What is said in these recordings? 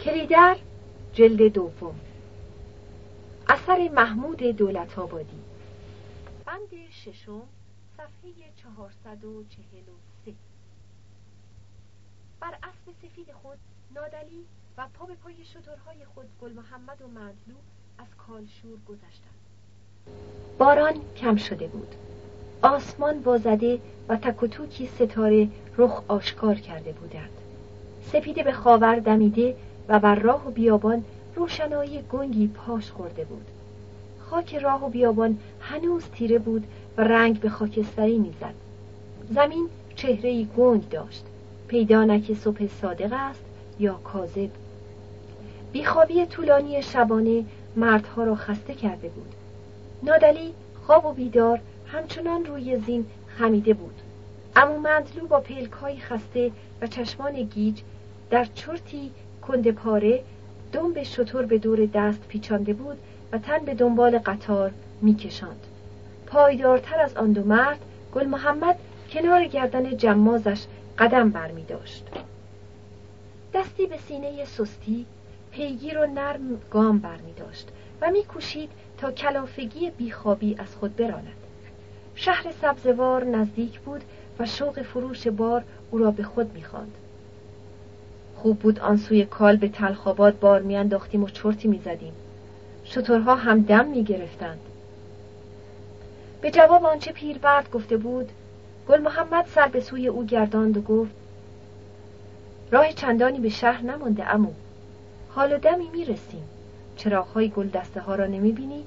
کلیدر جلد دوم. اثر محمود دولت آبادی بند ششم صفحه 443 بر اسب سفید خود نادلی و پا به پای شترهای خود گل محمد و مدلو از کالشور گذشتند. باران کم شده بود. آسمان وازده و تک و ستاره رخ آشکار کرده بودند. سپیده به خاور دمیده و بر راه و بیابان روشنایی گنگی پاش خورده بود. خاک راه و بیابان هنوز تیره بود و رنگ به خاکستری می‌زد. زمین چهره گنگ داشت. پیدا که صبح صادق است یا کاذب. بیخوابی طولانی شبانه مردها را خسته کرده بود. نادلی خواب و بیدار همچنان روی زین خمیده بود. اما مندلو با پلکای خسته و چشمان گیج در چرتی کند پاره دم به شطور به دور دست پیچانده بود و تن به دنبال قطار میکشاند. پایدارتر از آن دو مرد گل محمد کنار گردن جمازش قدم بر می داشت. دستی به سینه سستی پیگیر و نرم گام بر می داشت و می کوشید تا کلافگی بیخوابی از خود براند. شهر سبزوار نزدیک بود و شوق فروش بار او را به خود می‌خواند. خوب بود آن سوی کال به تلخاباد بار میانداختیم و چرتی می‌زدیم. شترها هم دم می‌گرفتند. به جواب آنچه پیربرد گفته بود گل محمد سر به سوی او گرداند و گفت راه چندانی به شهر نمانده امو حال و دمی می‌رسیم. چراغهای گل دسته ها را نمی بینی؟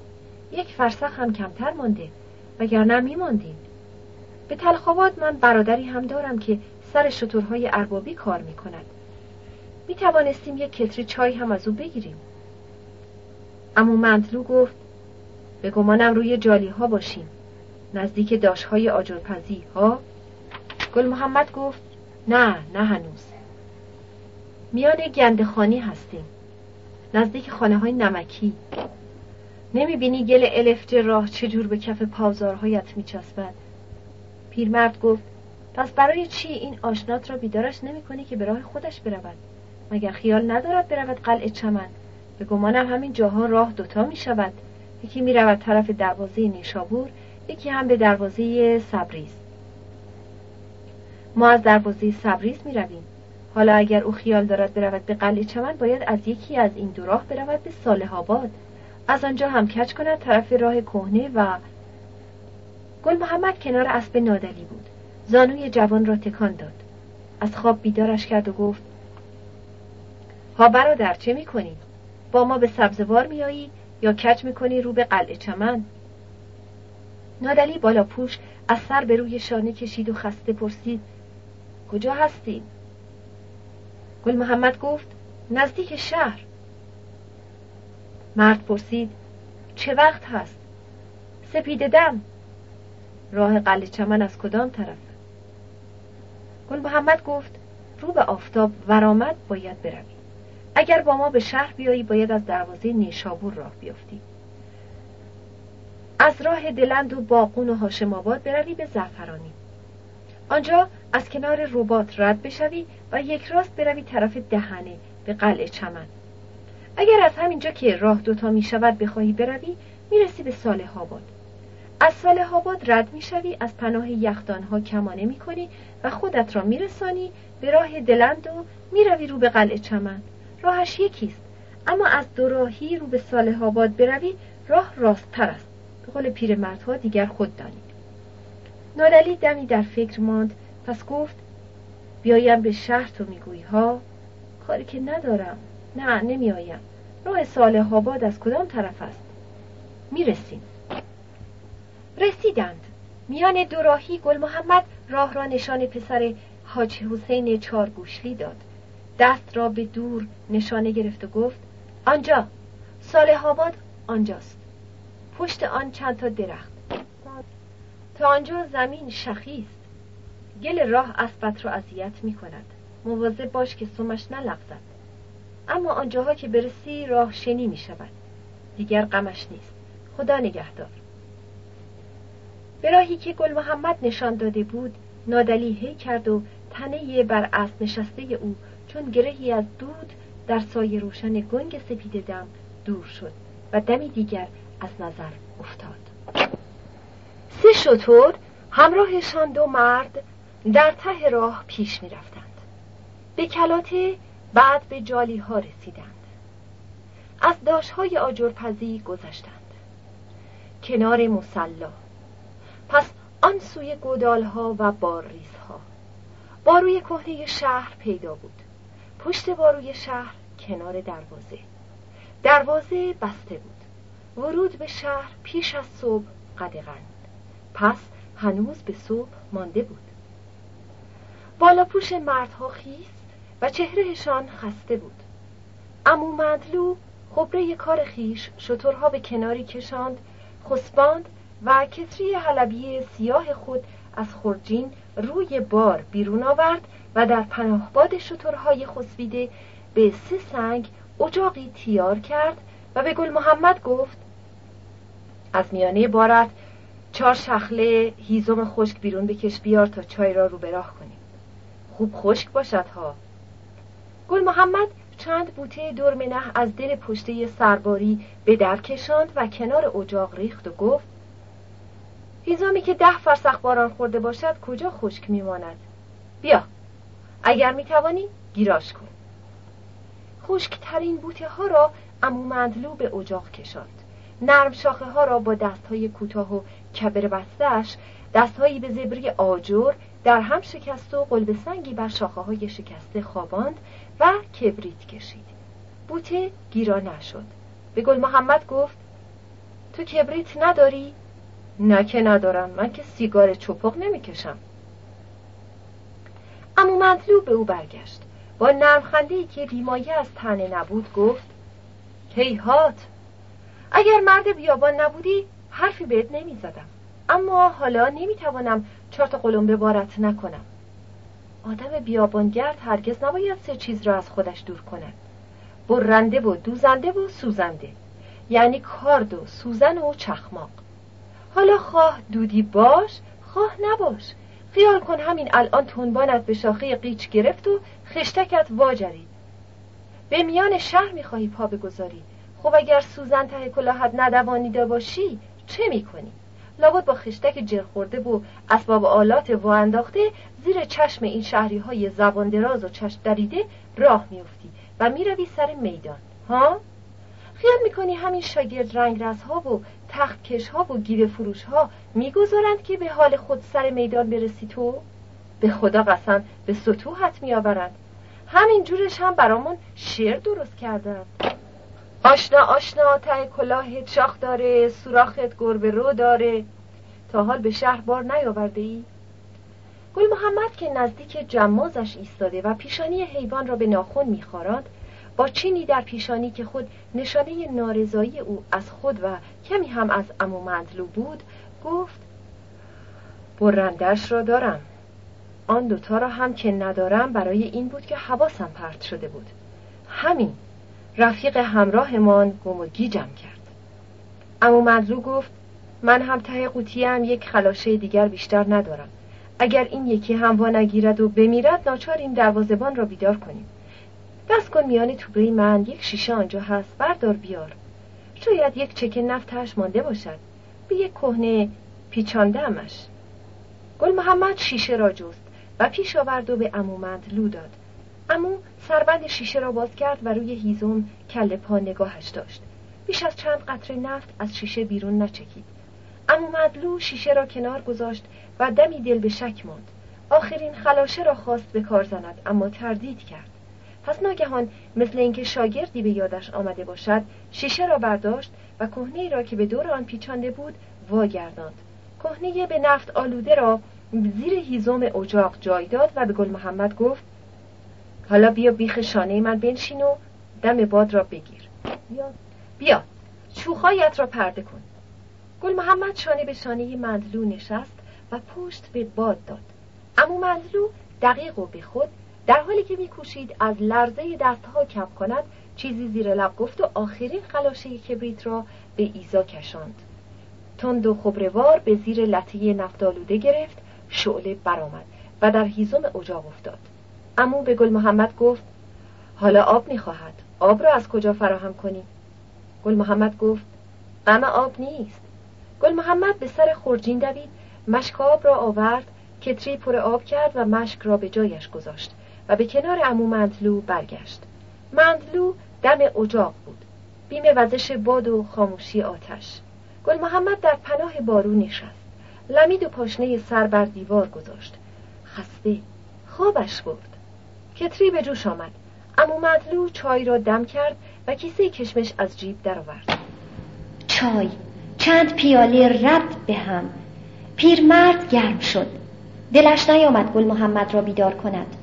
یک فرسخ هم کمتر مانده وگرنه میماندیم. به تلخاباد من برادری هم دارم که سر شترهای اربابی کار می کند می توانستیم یک کتری چای هم از او بگیریم. اما منتلو گفت به گمانم روی جالی ها باشیم. نزدیک داشهای آجرپزی ها گل محمد گفت نه نه هنوز. میان گندخانی هستیم. نزدیک خانه های نمکی نمی بینی گل الفت راه چجور به کف پاوزارهایت می چسبد پیرمرد گفت پس برای چی این آشنات را بیدارش نمی کنی که به راه خودش برود؟ مگر خیال ندارد برود قلعه چمن. به گمانم همین جاها راه دوتا می شود یکی می رود طرف دروازه نیشابور یکی هم به دروازه سبریز. ما از دروازه سبریز می رویم حالا اگر او خیال دارد برود به قلعه چمن باید از یکی از این دو راه برود به صالح آباد. از آنجا هم کچ کند طرف راه کهنه و گل محمد کنار اسب نادلی بود. زانوی جوان را تکان داد. از خواب بیدارش کرد و گفت ها برادر چه می‌کنی؟ با ما به سبزوار میایی یا کچ می‌کنی رو به قلعه چمن؟ نادلی بالا پوش از سر به روی شانه کشید و خسته پرسید کجا هستی؟ گل محمد گفت نزدیک شهر مرد پرسید چه وقت هست؟ سپید دم راه قلعه چمن از کدام طرف؟ گل محمد گفت رو به آفتاب ورامد باید بروی اگر با ما به شهر بیایی باید از دروازه نیشابور راه بیفتی از راه دلند و باقون و هاشم آباد بروی به زعفرانی. آنجا از کنار ربات رد بشوی و یک راست بروی طرف دهنه به قلعه چمن. اگر از همینجا که راه دوتا می شود بخواهی بروی می‌رسی به صالح آباد. از صالح آباد رد می‌شوی از پناه ها کمانه می‌کنی و خودت را میرسانی به راه دلند و می‌روی رو به قلعه چمن. راهش یکیست. اما از دو راهی رو به صالح آباد بروی راه راستتر است. به قول پیرمردها دیگر خود دانید. نادلی دمی در فکر ماند پس گفت بیایم به شهر تو می‌گویی ها؟ کاری که ندارم. نه نمیآیم. راه صالح آباد از کدام طرف است؟ می‌رسیم. رسیدند. میان دو راهی گل محمد راه را نشان پسر حاج حسین چارگوشلی داد. دست را به دور نشانه گرفت و گفت آنجا صالح آباد آنجاست. پشت آن چند تا درخت. تا آنجا زمین شخیست گل راه اسبت را اذیت می کند مواظب باش که سمش نلغزد. اما آنجاها که برسی راه شنی می شود دیگر غمش نیست. خدا نگهدار. به راهی که گل محمد نشان داده بود نادلی هی کرد و تنه بر اسب نشسته او چون گرهی از دود در سایه روشن گنگ سپید دم دور شد و دمی دیگر از نظر افتاد. سه شطور همراهشان دو مرد در ته راه پیش می رفتند. به کلاته بعد به جالی ها رسیدند. از داشهای آجرپزی گذشتند. کنار مسلا. پس آن سوی گودالها و بارریزها باروی کهنه شهر پیدا بود. پشت باروی شهر کنار دروازه. دروازه بسته بود. ورود به شهر پیش از صبح قدغن. پس هنوز به صبح مانده بود. بالا پوش مردها خیس و چهرهشان خسته بود. امو مدلو خبره کار خیش شطورها به کناری کشاند خسباند و کتری حلبی سیاه خود از خورجین روی بار بیرون آورد و در پناهباد شطورهای خسبیده به سه سنگ اجاقی تیار کرد و به گل محمد گفت از میانه بارت چهار شخله هیزم خشک بیرون بکش بیار تا چای را رو براه کنیم. خوب خشک باشد ها. گل محمد چند بوته دورمنه از دل پشته سرباری به در کشاند و کنار اجاق ریخت و گفت هیزامی که ده فرسخ باران خورده باشد کجا خشک میماند؟ بیا. اگر می‌توانی گیراش کن. خشکترین بوته ها را امو مندلو به اجاق کشاند. نرم شاخه ها را با دست های کوتاه و کبر بستش دستهایی به زبری آجر در هم شکست و قلب سنگی بر شاخه های شکسته خواباند و کبریت کشید. بوته گیرا نشد. به گل محمد گفت تو کبریت نداری؟ نه که ندارم من که سیگار چپق نمی‌کشم. امو مطلوب به او برگشت. با نرمخنده که بیمایه از تنه نبود گفت هیهات اگر مرد بیابان نبودی حرفی بهت نمی‌زدم. اما حالا نمی‌توانم چهار تا قلمبه بارت نکنم. آدم بیابانگرد هرگز نباید سه چیز را از خودش دور کند. برنده و دوزنده و سوزنده. یعنی کارد و سوزن و چخماق. حالا خواه دودی باش خواه نباش. خیال کن همین الان تنبانت به شاخه قیچ گرفت و خشتکت واجرید به میان شهر می‌خواهی پا بگذاری. خب اگر سوزن ته کلاهت ندوانیده باشی چه می‌کنی؟ لابد با خشتک جر خورده و اسباب آلات و انداخته زیر چشم این شهری های زبان دراز و چشم دریده راه میفتی و می‌روی سر میدان. ها؟ خیال می‌کنی همین شاگرد رنگ ها و تخت کش ها و گیوه فروش ها می‌گذارند که به حال خود سر میدان برسی تو؟ به خدا قسم به سطوحت میآورند همین جورش هم برامون شعر درست کردند آشنا آشنا ته کلاهت شاخ داره سوراخت گربه رو داره تا حال به شهر بار نیاورده ای؟ گل محمد که نزدیک جمازش ایستاده و پیشانی حیوان را به ناخون میخواراند چینی در پیشانی که خود نشانه نارضایی او از خود و کمی هم از امو مندلو بود گفت برندش را دارم. آن دوتا را هم که ندارم برای این بود که حواسم پرت شده بود. همین رفیق همراهمان گم و گیجم کرد. امو مندلو گفت من هم ته قوطیم یک خلاشه دیگر بیشتر ندارم. اگر این یکی هم وا نگیرد و بمیرد ناچار این دروازبان را بیدار کنیم. دست کن میان توبه من یک شیشه آنجا هست بردار بیار. شاید یک چک نفتش مانده باشد. به یک کهنه پیچانده همش گل محمد شیشه را جست و پیش آورد و به امومند لو داد. امو سربند شیشه را باز کرد و روی هیزم کله پا نگاهش داشت. بیش از چند قطره نفت از شیشه بیرون نچکید. امو مدلو شیشه را کنار گذاشت و دمی دل به شک ماند. آخرین خلاشه را خواست به کار زند اما تردید کرد. پس ناگهان مثل اینکه شاگردی به یادش آمده باشد شیشه را برداشت و کهنه را که به دور آن پیچانده بود واگرداند. کهنه به نفت آلوده را زیر هیزم اجاق جای داد و به گل محمد گفت حالا بیا بیخ شانه من بنشین و دم باد را بگیر. بیا. چوخایت را پرده کن. گل محمد شانه به شانه مندلو نشست و پشت به باد داد. اما مندلو دقیق و به خود در حالی که میکوشید از لرزه دستها کم کند چیزی زیر لب گفت و آخرین خلاشه کبریت را به ایزا کشاند. تند و خبروار به زیر لطه نفتالوده گرفت شعله برآمد و در هیزم اجاق افتاد. امو به گل محمد گفت حالا آب می‌خواهد. آب را از کجا فراهم کنیم گل محمد گفت غم آب نیست. گل محمد به سر خورجین دوید مشک آب را آورد کتری پر آب کرد و مشک را به جایش گذاشت. و به کنار امو مندلو برگشت. مندلو دم اجاق بود. بیم وزش باد و خاموشی آتش. گل محمد در پناه بارو نشست. لمید و پاشنه سر بر دیوار گذاشت. خسته خوابش برد. کتری به جوش آمد. امو مدلو چای را دم کرد و کیسه کشمش از جیب درآورد. چای چند پیاله رد به هم. پیرمرد گرم شد. دلش نیامد گل محمد را بیدار کند.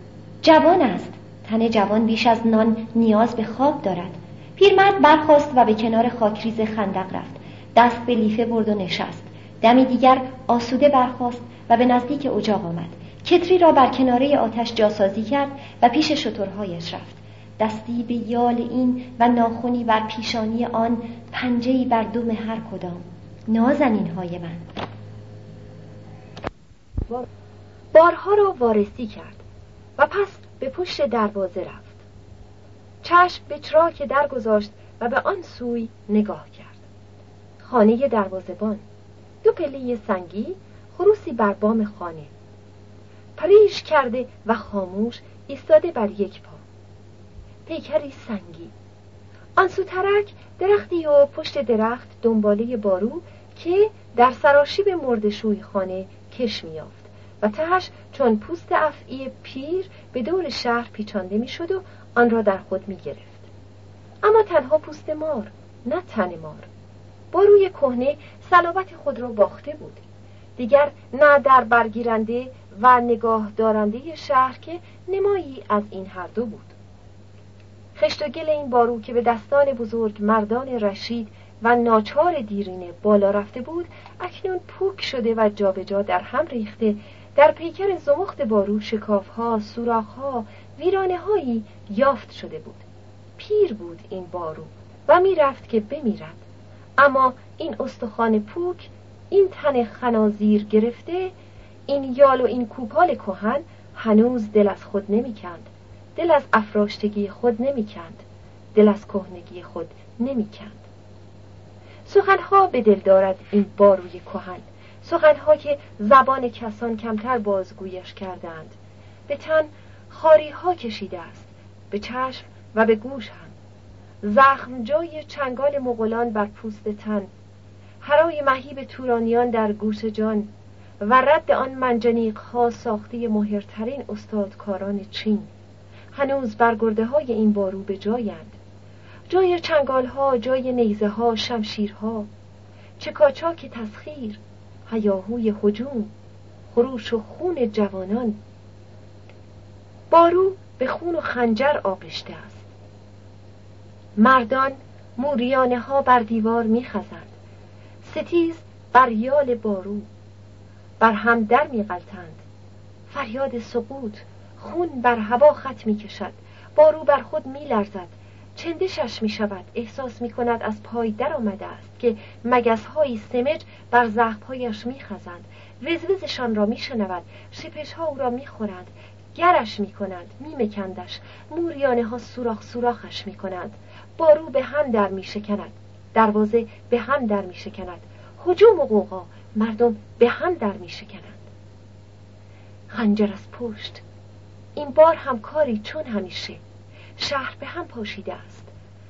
جوان است. تن جوان بیش از نان نیاز به خواب دارد. پیرمرد برخاست و به کنار خاکریز خندق رفت. دست به لیفه برد و نشست. دمی دیگر آسوده برخاست و به نزدیک اجاق آمد. کتری را بر کناره آتش جاسازی کرد و پیش شترهایش رفت. دستی به یال این و ناخونی بر پیشانی آن پنجهی بر دوم هر کدام. نازنین های من. بارها را وارسی کرد و پس به پشت دروازه رفت. چشم به چراک درگذاشت و به آن سوی نگاه کرد. خانه دروازبان دو پله سنگی خروسی بر بام خانه. پریش کرده و خاموش ایستاده بر یک پا. پیکری سنگی. آن سو ترک درختی و پشت درخت دنباله بارو که در سراشیب مردشوی خانه کش میافت و تهش چون پوست افعی پیر به دور شهر پیچانده می‌شد و آن را در خود می گرفت. اما تنها پوست مار نه تن مار. باروی کهنه صلابت خود را باخته بود. دیگر نه در برگیرنده و نگاه دارنده شهر که نمایی از این هر دو بود. خشت و گل این بارو که به دستان بزرگ مردان رشید و ناچار دیرینه بالا رفته بود اکنون پوک شده و جابجا جا در هم ریخته در پیکر زمخت بارو شکافها سوراخها ویرانه هایی یافت شده بود. پیر بود این بارو و می‌رفت که بمیرد. اما این استخوان پوک این تن خنازیر گرفته این یال و این کوپال کهن هنوز دل از خود نمی‌کند. دل از افراشتگی خود نمی‌کند. دل از کهنگی خود نمی‌کند. سخنها به دل دارد این باروی کهن. سخنها که زبان کسان کمتر بازگویش کردند. به تن خاری ها کشیده است به چشم و به گوش هم. زخم جای چنگال مغولان بر پوست تن. هرای مهیب تورانیان در گوش جان. و رد آن منجنیق ها ساخته مهرترین استادکاران چین. هنوز برگرده های این بارو به جایند. جای چنگال ها جای نیزه ها شمشیرها. چکاچاک تسخیر هیاهوی حجوم خروش و خون جوانان. بارو به خون و خنجر آغشته است. مردان موریانه ها بر دیوار میخزند ستیز بر یال بارو بر هم در میغلطند فریاد سقوط خون بر هوا خط می‌کشد بارو بر خود میلرزد چندشش می شود احساس می کند از پای در آمده است که مگس های سمج بر زخمهایش می خزند وزوزشان را می شنود شپش ها او را می خورند گرش می کنند می مکندش موریانه ها سوراخ سوراخش می کنند بارو به هم در می شکند دروازه به هم در می شکند حجوم و قوقا مردم به هم در می شکنند خنجر از پشت. این بار هم کاری چون همیشه. شهر به هم پاشیده است.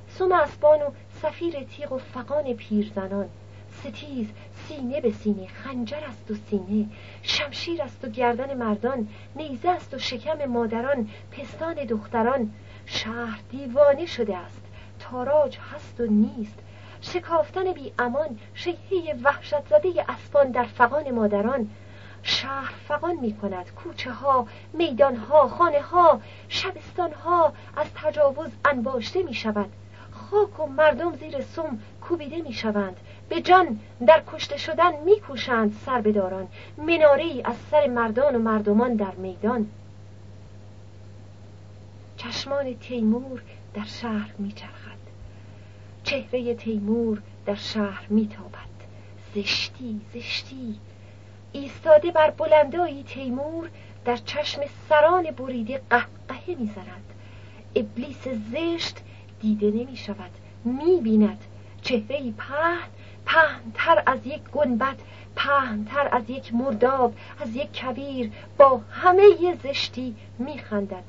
سم اسبان و سفیر تیغ و فقان پیرزنان. ستیز سینه به سینه خنجر است و سینه. شمشیر است و گردن مردان. نیزه است و شکم مادران. پستان دختران. شهر دیوانه شده است. تاراج هست و نیست. شکافتن بی امان شیهه وحشت زده اسبان در فقان مادران. شهر فقان می کند کوچه ها میدان ها خانه ها شبستان ها از تجاوز انباشته می شود خاک و مردم زیر سم کوبیده می شوند به جان در کشته شدن می کوشند سر بداران مناره از سر مردان و مردمان در میدان. چشمان تیمور در شهر می چرخد چهره تیمور در شهر می تابد زشتی زشتی. ایستاده بر بلندایی تیمور در چشم سران بریده قهقهه می‌زند. ابلیس زشت دیده نمی شود می بیند چهره پهن پهنتر از یک گنبد پهنتر از یک مرداب از یک کبیر با همه زشتی میخندد.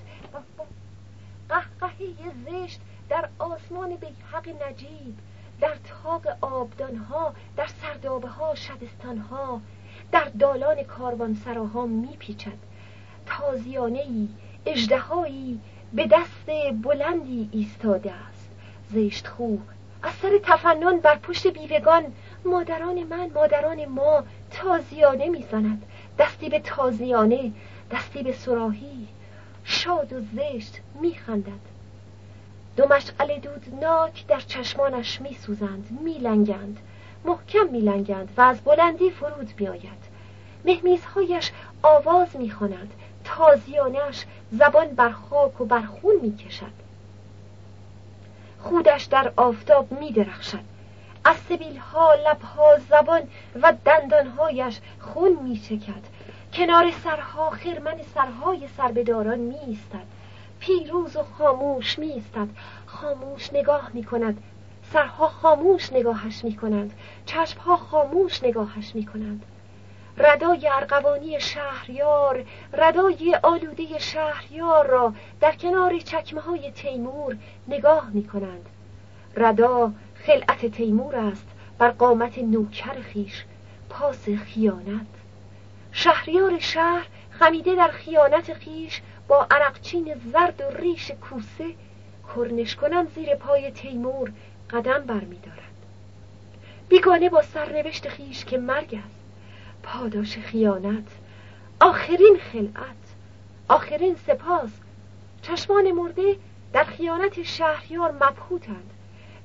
قهقهه زشت در آسمان بیحق نجیب در تاق آبدانها در سردابه ها شبستان ها در دالان کاروانسراها میپیچد. تازیانه ای اجدهایی به دست بلندی ایستاده است. زشت خوب از سر تفنن بر پشت بیوگان مادران من مادران ما تازیانه می‌زند. دستی به تازیانه دستی به سراحی شاد و زشت میخندد. دو مشعل دودناک در چشمانش میسوزند میلنگند. محکم میلنگند و از بلندی فرود میآید. مهمیزهایش آواز می‌خوانند. تازیانش زبان بر خاک و بر خون می‌کشد. خودش در آفتاب میدرخشد. از سبیل ها لبها زبان و دندانهایش خون میچکد. کنار سرها خرمن سرهای سربداران میستد پیروز و خاموش میستد خاموش نگاه می‌کند. سرها خاموش نگاهش می‌کنند. چشمها خاموش نگاهش می‌کنند. ردای ارقوانی شهریار ردای آلوده شهریار را در کنار چکمه های تیمور نگاه می کنند ردا خلعت تیمور است بر قامت نوکر خیش. پاس خیانت. شهریار شهر خمیده در خیانت خیش با عرقچین زرد و ریش کوسه کرنش کنن زیر پای تیمور قدم برمیدارد. بیگانه با سرنوشت خیش که مرگ است. پاداش خیانت آخرین خلعت آخرین سپاس. چشمان مرده در خیانت شهریار مبهوتند.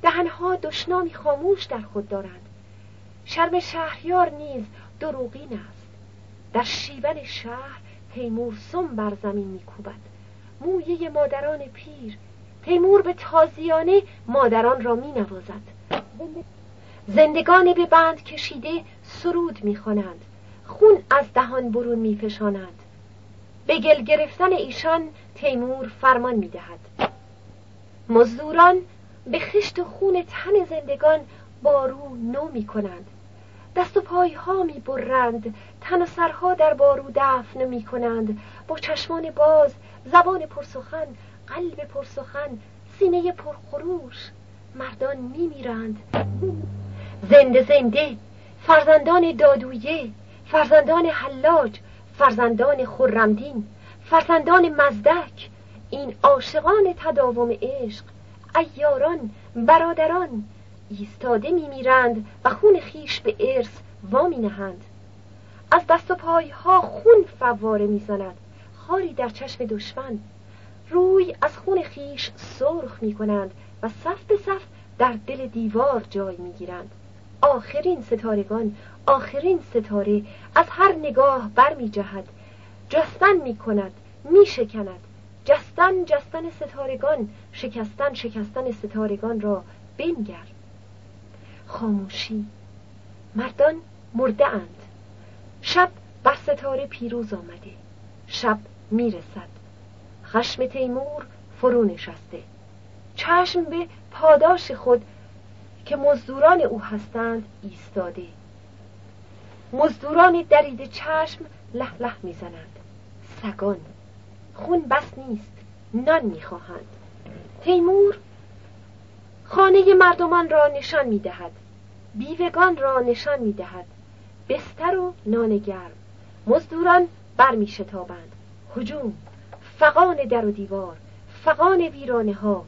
دهنها دشنامی خاموش در خود دارند. شرم شهریار نیز دروغین است. در شیون شهر تیمور سم بر زمین میکوبد. مویه مادران پیر تیمور به تازیانه مادران را می نوازد زندگان به بند کشیده سرود می‌خوانند. خون از دهان برون میفشانند. به گل گرفتن ایشان تیمور فرمان می‌دهد. مزدوران به خشت خون تن زندگان بارو نو می کنند دست و پایها می برند تن و سرها در بارو دفن می کنند با چشمان باز زبان پرسخن قلب پرسخن سینه پرخروش مردان می میرند زنده زنده فرزندان دادویه فرزندان حلاج فرزندان خرمدین فرزندان مزدک. این عاشقان تداوم عشق ایاران برادران. ایستاده میمیرند و خون خیش به ارث وامی نهند از دست و پایها خون فواره می‌زند. خاری در چشم دشمن. روی از خون خیش سرخ می کنند و صف به صف در دل دیوار جای می گیرند. آخرین ستارگان آخرین ستاره از هر نگاه بر می جهد جستن می کند می شکند جستن جستن ستارگان شکستن شکستن ستارگان را بنگر. خاموشی مردان مرده اند. شب بر ستاره پیروز آمده. شب می‌رسد. خشم تیمور فرو نشسته. چشم به پاداش خود که مزدوران او هستند ایستاده. مزدوران درید چشم له له می‌زنند. سگان. خون بس نیست. نان می‌خواهند. تیمور خانه مردمان را نشان می‌دهد. بیوگان را نشان می‌دهد. بستر و نان گرم. مزدوران برمیشتابند. هجوم. فقان در و دیوار فقان ویرانه ها.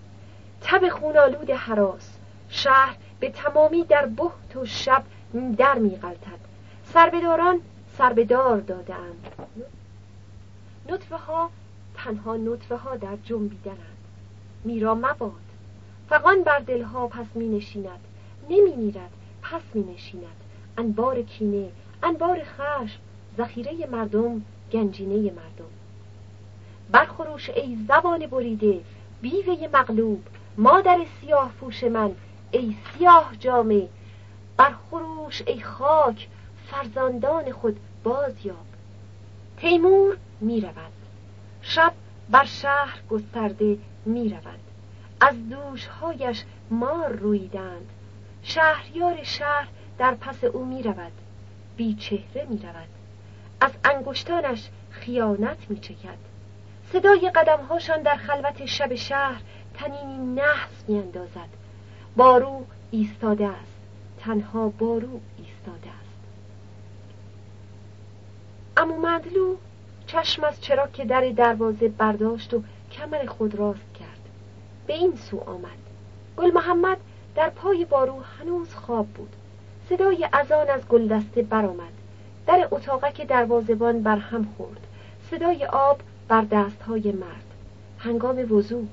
تب خونالود حراس شهر به تمامی در بحت و شب در میغلطد سربداران سربدار دادند نطفه ها تنها نطفه ها در جنبیدنند میرا مباد. فقان بر دلها پس می نشیند. نمی میرد پس می نشیند. انبار کینه انبار خشم ذخیره مردم گنجینه مردم. برخروش ای زبان بریده بیوه مغلوب مادر سیاه پوش من ای سیاه جامه. برخروش ای خاک فرزندان خود بازیاب تیمور می رود. شب بر شهر گسترده می‌روند از دوشهایش مار رویدند. شهریار شهر در پس او می‌رود بی چهره می‌رود از انگشتانش خیانت میچکد صدای قدمهاشان در خلوت شب شهر تنینی نحس میاندازد. بارو ایستاده است. تنها بارو ایستاده است. امو مدلو چشم از چرا که در دروازه برداشت و کمر خود راست کرد. به این سو آمد. گل محمد در پای بارو هنوز خواب بود. صدای اذان از گلدسته برآمد. در اتاقک دروازبان بر هم خورد. صدای آب بر دستهای مرد. هنگام وضوع.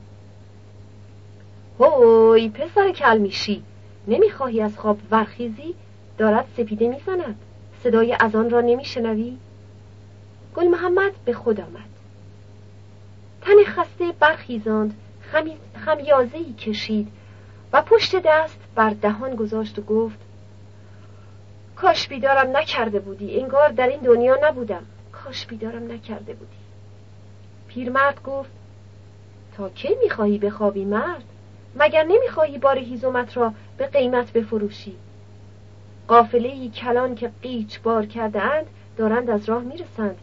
هوی پسر کلمیشی نمی‌خواهی از خواب ورخیزی دارد سپیده می‌زند. صدای اذان را نمیشنوی؟ گل محمد به خود آمد. تن خسته برخیزاند. خمیازهی کشید. و پشت دست بر دهان گذاشت و گفت کاش بیدارم نکرده بودی. انگار در این دنیا نبودم. کاش بیدارم نکرده بودی. پیرمرد گفت تا کی می‌خواهی بخوابی مرد؟ مگر نمی‌خواهی بار هیزومت را به قیمت بفروشی؟ قافله کلان که قیچ بار کرده اند دارند از راه می‌رسند.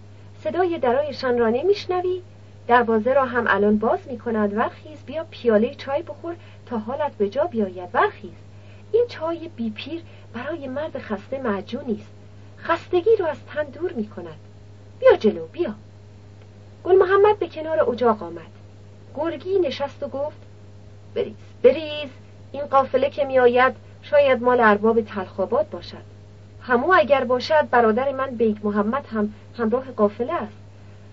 صدای درایشان را نمیشنوی؟ دروازه را هم الان باز می‌کنند. ورخیز بیا پیاله چای بخور تا حالت به جا بیاید. ورخیز این چای بیپیر برای مرد خسته معجونی است خستگی را از تن دور می‌کند. بیا جلو بیا. کنار اجاق آمد. گرگی نشست و گفت بریز بریز این قافله که میآید شاید مال ارباب تلخاباد باشد. همو اگر باشد برادر من بیگ محمد هم همراه قافله است.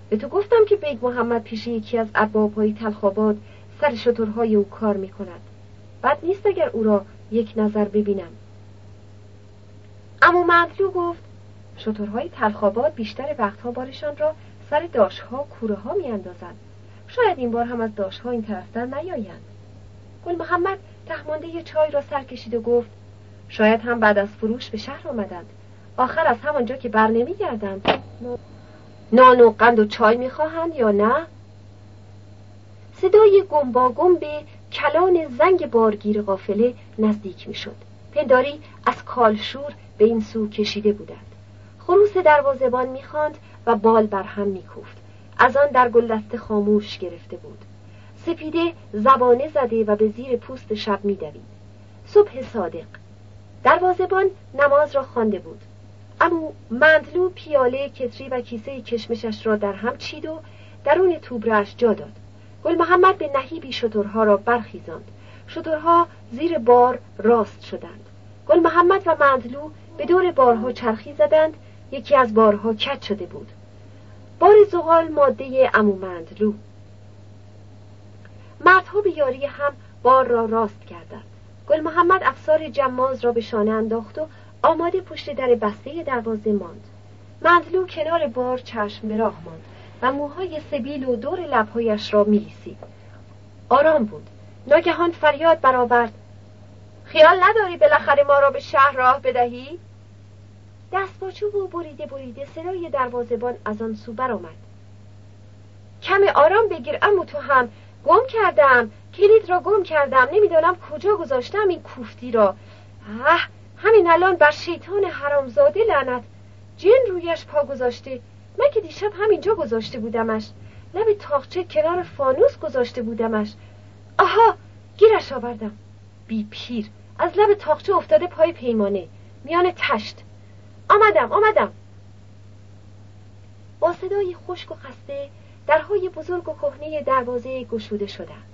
به تو گفتم که بیگ محمد پیش یکی از اربابهای تلخاباد سر شترهای او کار می کند بد نیست اگر او را یک نظر ببینم. اما مدلو گفت شترهای تلخاباد بیشتر وقتها بارشان را سر داشها کوره ها می اندازند. شاید این بار هم از داشها این طرفتر نیایند. گل محمد تهمانده چای را سر کشید و گفت شاید هم بعد از فروش به شهر آمدند. آخر از همانجا که بر نمیگردند نان و قند و چای می‌خواهند یا نه؟ صدای گم گم به کلان زنگ بارگیر قافله نزدیک می‌شد. پنداری از کالشور به این سو کشیده بودند. خروس دروازبان می‌خواند و بال بر هم میکوفت. از آن در گلدسته خاموش گرفته بود. سپیده زبانه زده و به زیر پوست شب میدوید. صبح صادق. دروازبان نماز را خوانده بود. اما مندلو پیاله کتری و کیسه کشمشش را در هم چید و درون توبرش جا داد. گل محمد به نهیبی شترها را برخیزاند. شترها زیر بار راست شدند. گل محمد و مندلو به دور بارها چرخی زدند. یکی از بارها کت شده بود. بار زغال ماده امو مندلو مردها به یاری هم بار را راست کردند. گل محمد افسار جماز را به شانه انداخت و آماده پشت در بسته دروازه ماند. مندلو کنار بار چشم به راه ماند و موهای سبیل و دور لبهایش را میلیسید آرام بود. ناگهان فریاد برآورد. خیال نداری بالاخره ما را به شهر راه بدهی؟ دست با چوب و بریده بریده صدای دروازبان از آن سو برآمد. کم آرام بگیر اما تو هم. گم کردم. کلید را گم کردم. نمی‌دانم کجا گذاشتم این کوفتی را. اه همین الان بر شیطان حرامزاده لعنت. جن رویش پا گذاشته. من که دیشب همینجا گذاشته بودمش. لب تاخچه کنار فانوس گذاشته بودمش. آها گیرش آوردم. بی پیر. از لب تاخچه افتاده پای پیمانه. میان تشت. آمدم آمدم. با صدای خشک و خسته درهای بزرگ و کهنه دروازه گشوده شدند.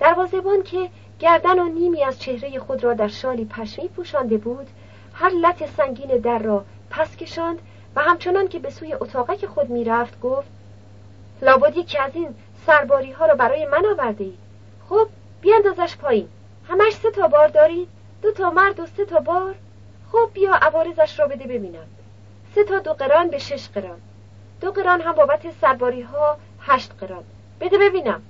دروازهبان که گردن و نیمی از چهره خود را در شالی پشمی پوشانده بود هر لط سنگین در را پس کشاند و همچنان که به سوی اتاقک خود می‌رفت گفت لابدی که از این سرباری ها را برای من آورده ای خب بیاندازش پایین. همش سه تا بار دارید؟ دو تا مرد و سه تا بار؟ خب بیا عوارزش را بده ببینم سه تا دو قران به شش قران دو قران هم بابت سرباری ها هشت قران بده ببینم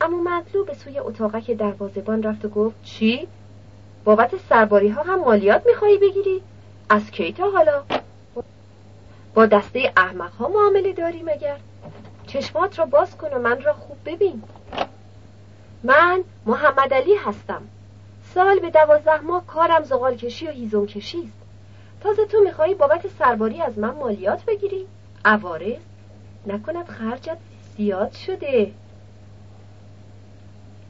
اما مطلو به سوی اتاقک دروازبان رفت و گفت چی؟ بابت سرباری ها هم مالیات میخوایی بگیری؟ از کی تا حالا؟ با دسته احمق ها معامله داری مگر؟ چشمات را باز کن و من را خوب ببین من محمد علی هستم سال به دوازده ماه کارم زغال کشی و هیزم کشی است. تازه تو می‌خواهی بابت سرباری از من مالیات بگیری؟ عوارض نکند خرجت زیاد شده.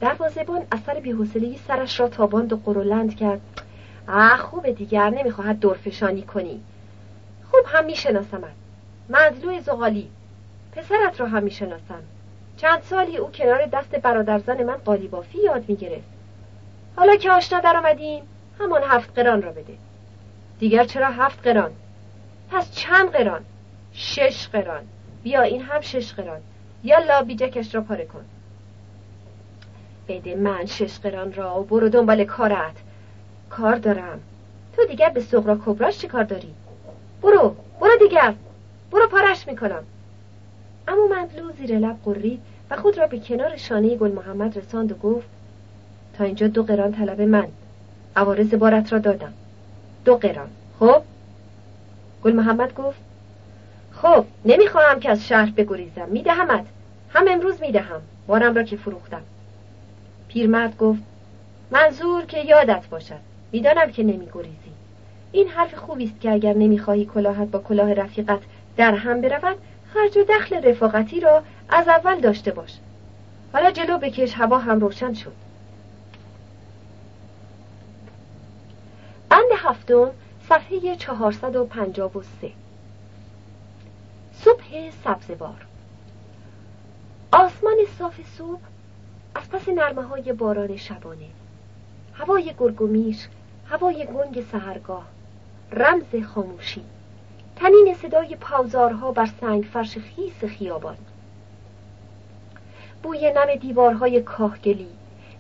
دروازهبان اثر بیحوصلگی سرش را تاباند و قرولند کرد. اه خوبه دیگر نمی‌خواهد دورفشانی کنی. خوب هم میشناسمت. مدلو زغالی. پسرت را هم می‌شناسم. چند سالی او کنار دست برادرزن من قالیبافی یاد می‌گرفت. حالا که آشنا در آمدیم همان هفت قران را بده. دیگر چرا هفت قران؟ پس چند قران؟ شش قران. بیا این هم شش قران. یا بیجکش را پاره کن. بده من شش قران را و برو دنبال کارت. کار دارم. تو دیگر به سغرا کبراش چی کار داری؟ برو برو دیگر. برو پارش می‌کنم. اما مندلو زیر لب قرید و خود را به کنار شانه گل محمد رساند و گفت تا اینجا دو قران طلب من. عوارض بارت را دادم. دو قران. خب؟ گل محمد گفت خب نمی‌خواهم که از شهر بگریزم. میدهمت. هم امروز می‌دهم. بارم را که فروختم. پیرمرد گفت منظور که یادت باشد. می‌دانم که نمیگریزی. این حرف خوبی است که اگر نمی‌خواهی کلاهت با کلاه رفیقت در هم برود خرج و دخل رفاقتی را از اول داشته باش. حالا جلو بکش هوا هم روشن شد. بند هفتم صفحه 453 صبح سبزوار. آسمان صاف صبح از پس نرمه های باران شبانه. هوای گرگومیش هوای گنگ سهرگاه رمز خاموشی. تنین صدای پاوزارها بر سنگ فرش خیس خیابان. بوی نم دیوارهای کاهگلی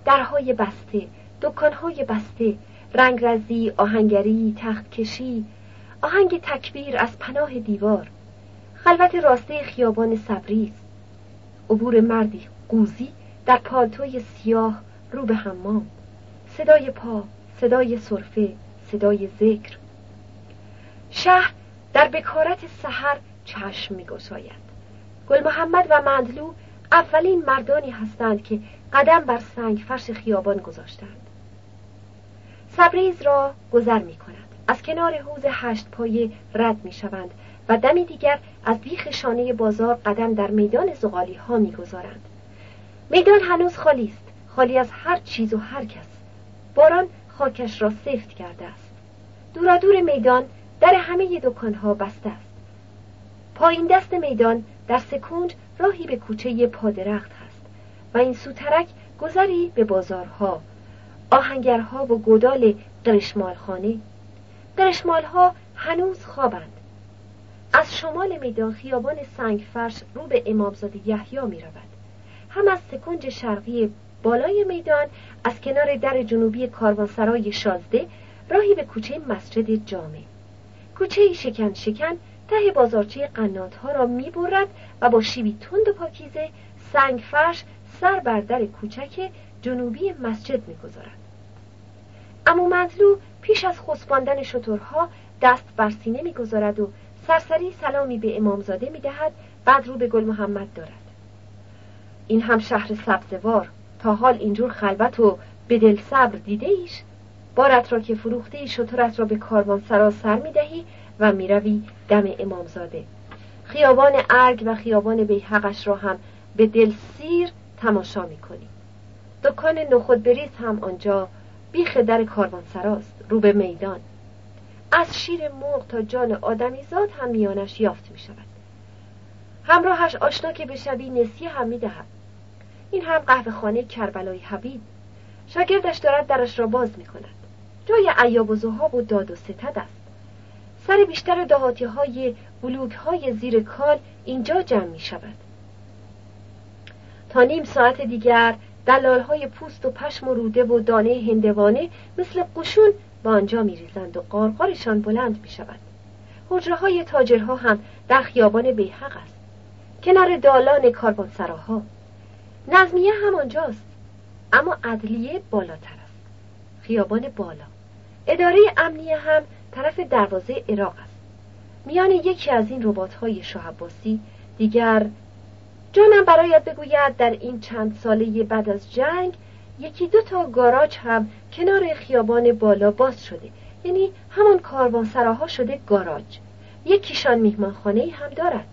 درهای بسته دکانهای بسته رنگرزی آهنگری تختکشی آهنگ تکبیر از پناه دیوار خلوت راسته خیابان سبریز عبور مردی قوزی در پالتوی سیاه رو به حمام صدای پا صدای صرفه صدای ذکر. شهر در بکارت سحر چشم میگشاید. گل محمد و مندلو اولین مردانی هستند که قدم بر سنگ فرش خیابان گذاشتند. سبریز را گذر می کند. از کنار حوز هشت پایه رد می شوند و دمی دیگر از بیخ شانه بازار قدم در میدان زغالی ها می گذارند. میدان هنوز خالی است. خالی از هر چیز و هر کس. باران خاکش را سفت کرده است. دورادور میدان در همه ها بسته است. پایین دست میدان در سکونج راهی به کوچه پادرخت هست و این سوترک گذری به بازارها آهنگرها و گودال قرشمالخانه قرشمالها هنوز خوابند. از شمال میدان خیابان سنگ فرش رو به امامزاده یحیی می رود هم از سکنج شرقی بالای میدان از کنار در جنوبی کاروانسرای شازده راهی به کوچه مسجد جامع. کوچه شکن شکن ته بازارچه قنات ها را می برد و با شیبی تند و پاکیزه سنگ فرش سر بر در کوچک جنوبی مسجد می‌گذارد. امو مطلو پیش از خسباندن شترها دست بر سینه می‌گذارد و سرسری سلامی به امامزاده می‌دهد بعد رو به گل محمد دارد. این هم شهر سبزوار تا حال اینجور خلوت و به دل صبر دیده ایش بارت را که فروخته ای را به کاروان سرا سر می دهی و می روی دم امامزاده. خیابان ارگ و خیابان بیحقش را هم به دل سیر تماشا می کنی دکان نخود بریز هم آنجا بیخ در کاروان سراست رو به میدان. از شیر مرغ تا جان آدمیزاد هم میانش یافت می شود همراهش آشنا که بشوی نسیه هم می دهد این هم قهوه خانه کربلای حبیب. شاگردش دارد درش را باز می کند جای عیاب و زهاب و داد و ستد است. سر بیشتر دهاتی های بلوک های زیر کال اینجا جمع می شود تا نیم ساعت دیگر دلال های پوست و پشم و روده و دانه هندوانه مثل قشون به آنجا می ریزند و قارقارشان بلند می شود حجره های تاجرها هم در خیابان بیحق است. کنار دالان کاروانسراها نظمیه هم آنجاست اما عدلیه بالاتر است. خیابان بالا. اداره امنیه هم طرف دروازه عراق است. میان یکی از این ربات های شاه دیگر جانم برایت بگوید در این چند ساله بعد از جنگ یکی دو تا گاراج هم کنار خیابان بالا باز شده. یعنی همان کاروانسراها شده گاراج یکیشان میهمانخانه هم دارد.